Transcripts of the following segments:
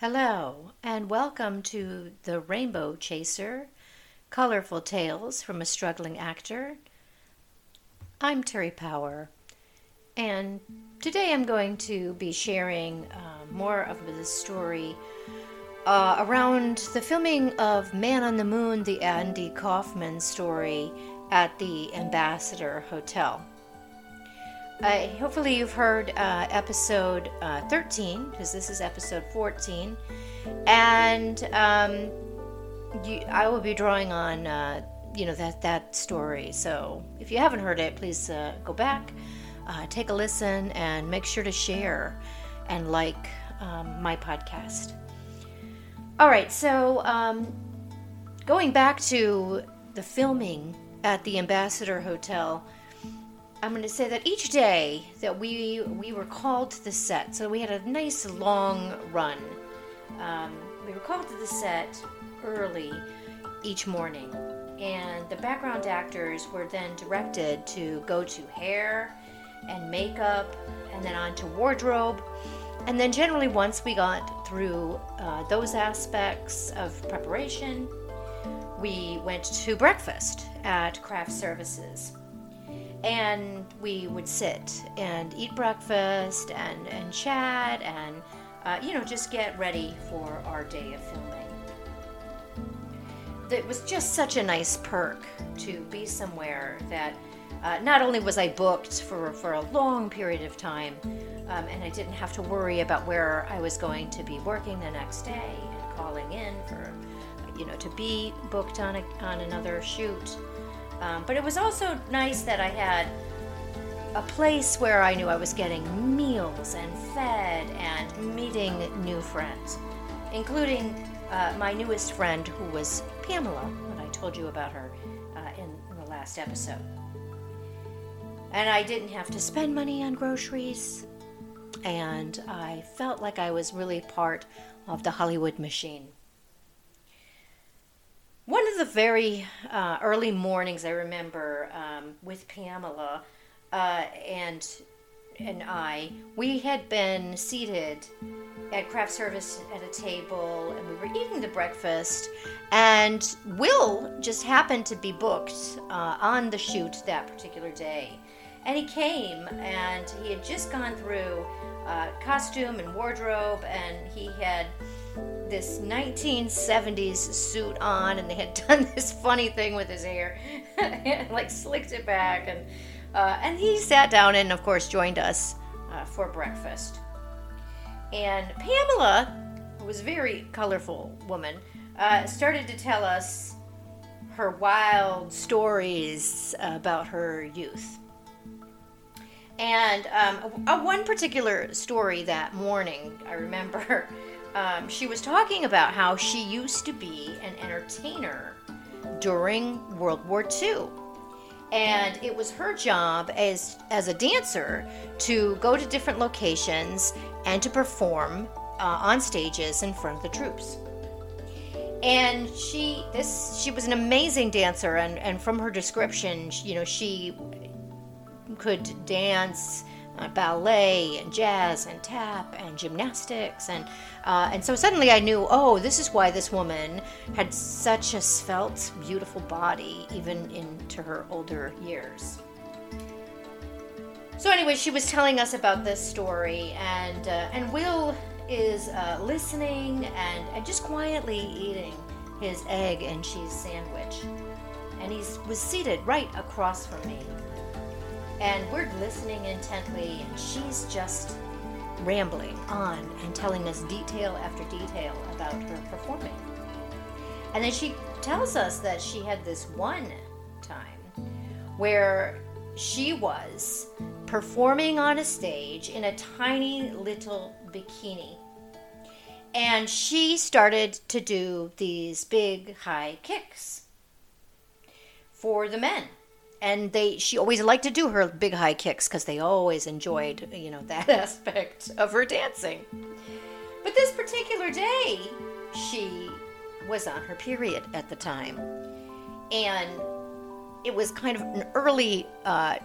Hello, and welcome to The Rainbow Chaser Colorful Tales from a Struggling Actor. I'm Terri Power, and today I'm going to be sharing uh, more of the story uh, around the filming of Man on the Moon, the Andy Kaufman story at the Ambassador Hotel. Hopefully, you've heard uh, episode uh, 13, because this is episode 14. And um, you, I will be drawing on, uh, you know, that, that story. So if you haven't heard it, please uh, go back, uh, take a listen, and make sure to share and like um, my podcast. All right, so um, going back to the filming at the Ambassador Hotel. I'm going to say that each day that we we were called to the set, so we had a nice long run. Um, we were called to the set early each morning, and the background actors were then directed to go to hair and makeup, and then on to wardrobe, and then generally once we got through uh, those aspects of preparation, we went to breakfast at Craft Services and we would sit and eat breakfast and, and chat and uh, you know just get ready for our day of filming. It was just such a nice perk to be somewhere that uh, not only was i booked for, for a long period of time um, and i didn't have to worry about where i was going to be working the next day and calling in for you know to be booked on, a, on another shoot um, but it was also nice that I had a place where I knew I was getting meals and fed and meeting new friends, including uh, my newest friend who was Pamela, when I told you about her uh, in the last episode. And I didn't have to spend money on groceries, and I felt like I was really part of the Hollywood machine. One of the very uh, early mornings I remember um, with Pamela uh, and and I, we had been seated at craft service at a table and we were eating the breakfast and will just happened to be booked uh, on the shoot that particular day. And he came and he had just gone through uh, costume and wardrobe and he had this 1970s suit on and they had done this funny thing with his hair like slicked it back and uh, and he sat down and of course joined us uh, for breakfast. And pamela who was a very colorful woman uh, started to tell us her wild stories about her youth. And um, a, a one particular story that morning i remember um, she was talking about how she used to be an entertainer during World War II. And it was her job as, as a dancer to go to different locations and to perform uh, on stages in front of the troops. And she this she was an amazing dancer and, and from her description, you know, she could dance uh, ballet and jazz and tap and gymnastics and uh, and so suddenly I knew oh this is why this woman had such a svelte beautiful body even into her older years. So anyway, she was telling us about this story and uh, and Will is uh, listening and, and just quietly eating his egg and cheese sandwich. And he was seated right across from me and we're listening intently, and she's just rambling on and telling us detail after detail about her performing. And then she tells us that she had this one time where she was performing on a stage in a tiny little bikini. And she started to do these big high kicks for the men and they she always liked to do her big high kicks because they always enjoyed you know that aspect of her dancing. But this particular day she was on her period at the time. And it was kind of an early uh,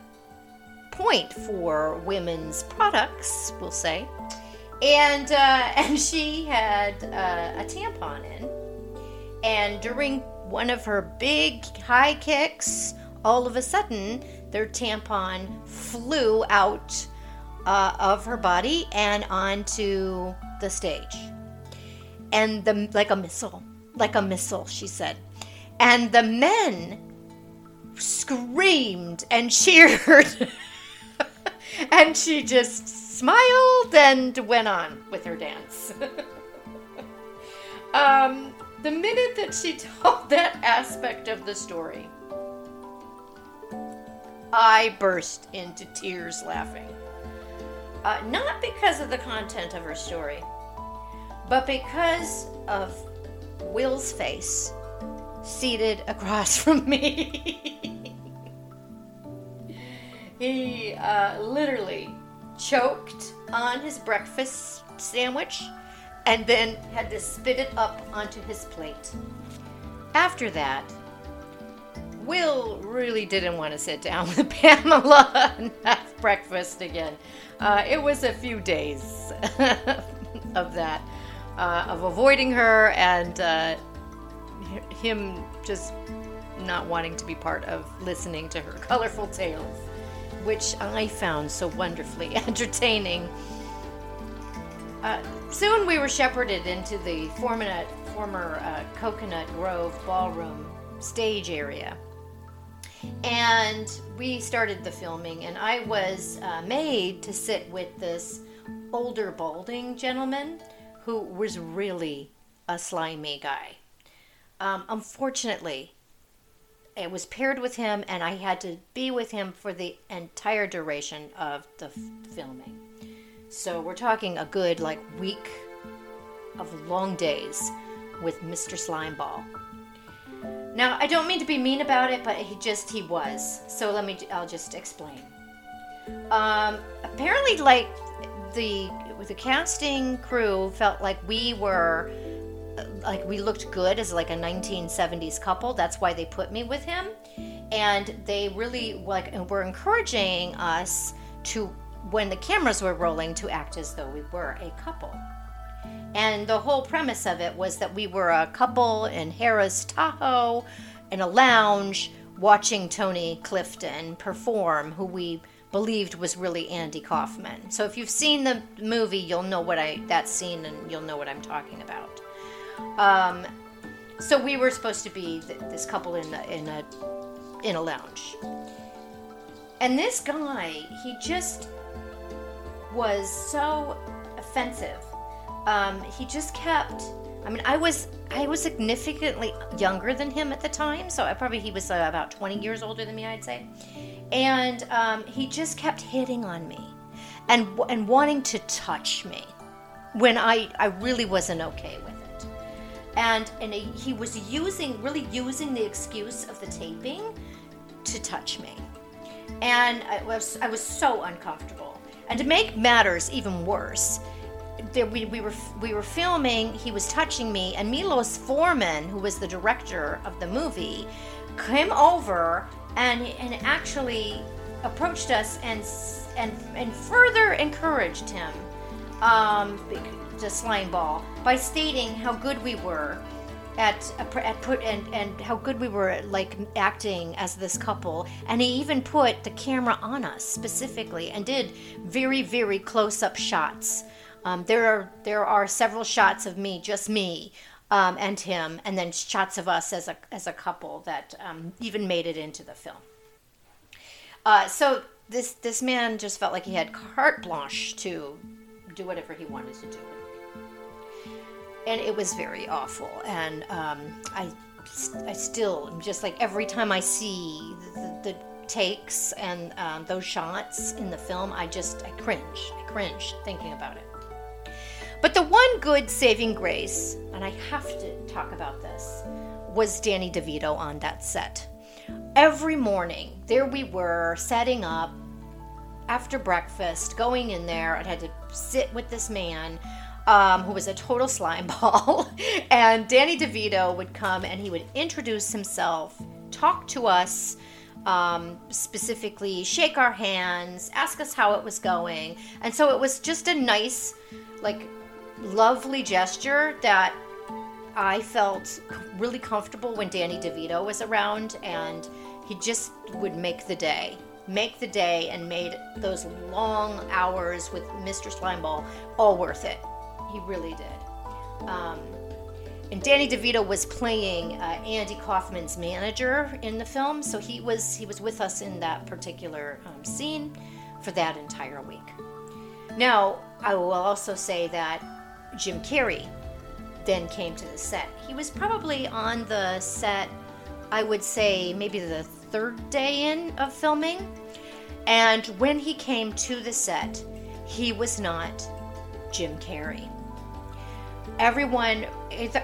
point for women's products we'll say. And uh, and she had uh, a tampon in, and during one of her big high kicks, all of a sudden their tampon flew out uh, of her body and onto the stage, and the like a missile, like a missile, she said, and the men screamed and cheered. and she just smiled and went on with her dance. um, the minute that she told that aspect of the story, I burst into tears laughing. Uh, not because of the content of her story, but because of Will's face seated across from me. he uh, literally choked on his breakfast sandwich and then had to spit it up onto his plate. After that, Will really didn't want to sit down with Pamela and have breakfast again. Uh, it was a few days of that, uh, of avoiding her and uh, him just not wanting to be part of listening to her colorful tales, which I found so wonderfully entertaining. Uh, soon we were shepherded into the former, former uh, Coconut Grove Ballroom stage area. And we started the filming, and I was uh, made to sit with this older, balding gentleman who was really a slimy guy. Um, unfortunately, it was paired with him, and I had to be with him for the entire duration of the f- filming. So we're talking a good like week of long days with Mr. Slimeball. Now I don't mean to be mean about it, but he just he was. So let me I'll just explain. Um, apparently, like the the casting crew felt like we were like we looked good as like a 1970s couple. That's why they put me with him, and they really like were encouraging us to when the cameras were rolling to act as though we were a couple. And the whole premise of it was that we were a couple in Harrah's Tahoe in a lounge watching Tony Clifton perform, who we believed was really Andy Kaufman. So if you've seen the movie, you'll know what I that scene and you'll know what I'm talking about. Um, so we were supposed to be th- this couple in a, in a in a lounge, and this guy he just was so offensive. Um, he just kept. I mean, I was I was significantly younger than him at the time, so I probably he was uh, about 20 years older than me, I'd say. And um, he just kept hitting on me, and and wanting to touch me, when I I really wasn't okay with it. And and he, was using really using the excuse of the taping to touch me, and I was I was so uncomfortable. And to make matters even worse, there, we, we were we were filming. He was touching me, and Milos Forman, who was the director of the movie, came over and and actually approached us and and and further encouraged him, um, the slime ball, by stating how good we were at at put and and how good we were at, like acting as this couple and he even put the camera on us specifically and did very very close up shots um, there are there are several shots of me just me um, and him and then shots of us as a as a couple that um, even made it into the film uh, so this this man just felt like he had carte blanche to do whatever he wanted to do and it was very awful. And um, I, I still just like every time I see the, the takes and um, those shots in the film, I just I cringe. I cringe thinking about it. But the one good saving grace, and I have to talk about this, was Danny DeVito on that set. Every morning, there we were setting up after breakfast, going in there. I had to sit with this man um, who was a total slime ball. and Danny DeVito would come and he would introduce himself, talk to us um, specifically shake our hands, ask us how it was going. And so it was just a nice, like, lovely gesture that I felt really comfortable when Danny DeVito was around, and he just would make the day. Make the day and made those long hours with Mr. Slimeball all worth it. He really did. Um, and Danny DeVito was playing uh, Andy Kaufman's manager in the film, so he was he was with us in that particular um, scene for that entire week. Now, I will also say that Jim Carrey then came to the set. He was probably on the set, I would say maybe the third day in of filming, and when he came to the set, he was not Jim Carrey everyone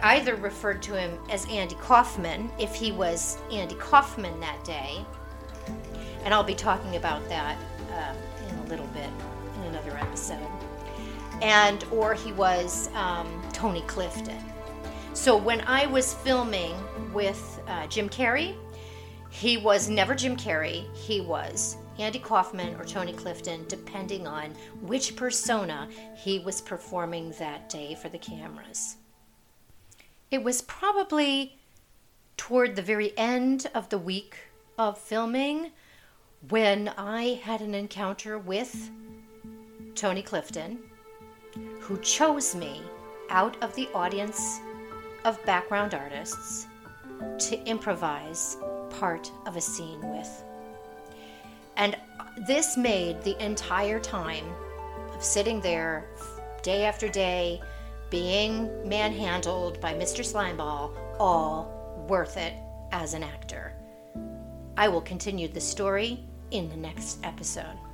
either referred to him as Andy Kaufman if he was Andy Kaufman that day. And I'll be talking about that uh, in a little bit in another episode. And or he was um, Tony Clifton. So when I was filming with uh, Jim Carrey, he was never Jim Carrey. He was Andy Kaufman or Tony Clifton, depending on which persona he was performing that day for the cameras. It was probably toward the very end of the week of filming when I had an encounter with Tony Clifton, who chose me out of the audience of background artists to improvise part of a scene with. And this made the entire time of sitting there day after day, being manhandled by Mr. Slimeball, all worth it as an actor. I will continue the story in the next episode.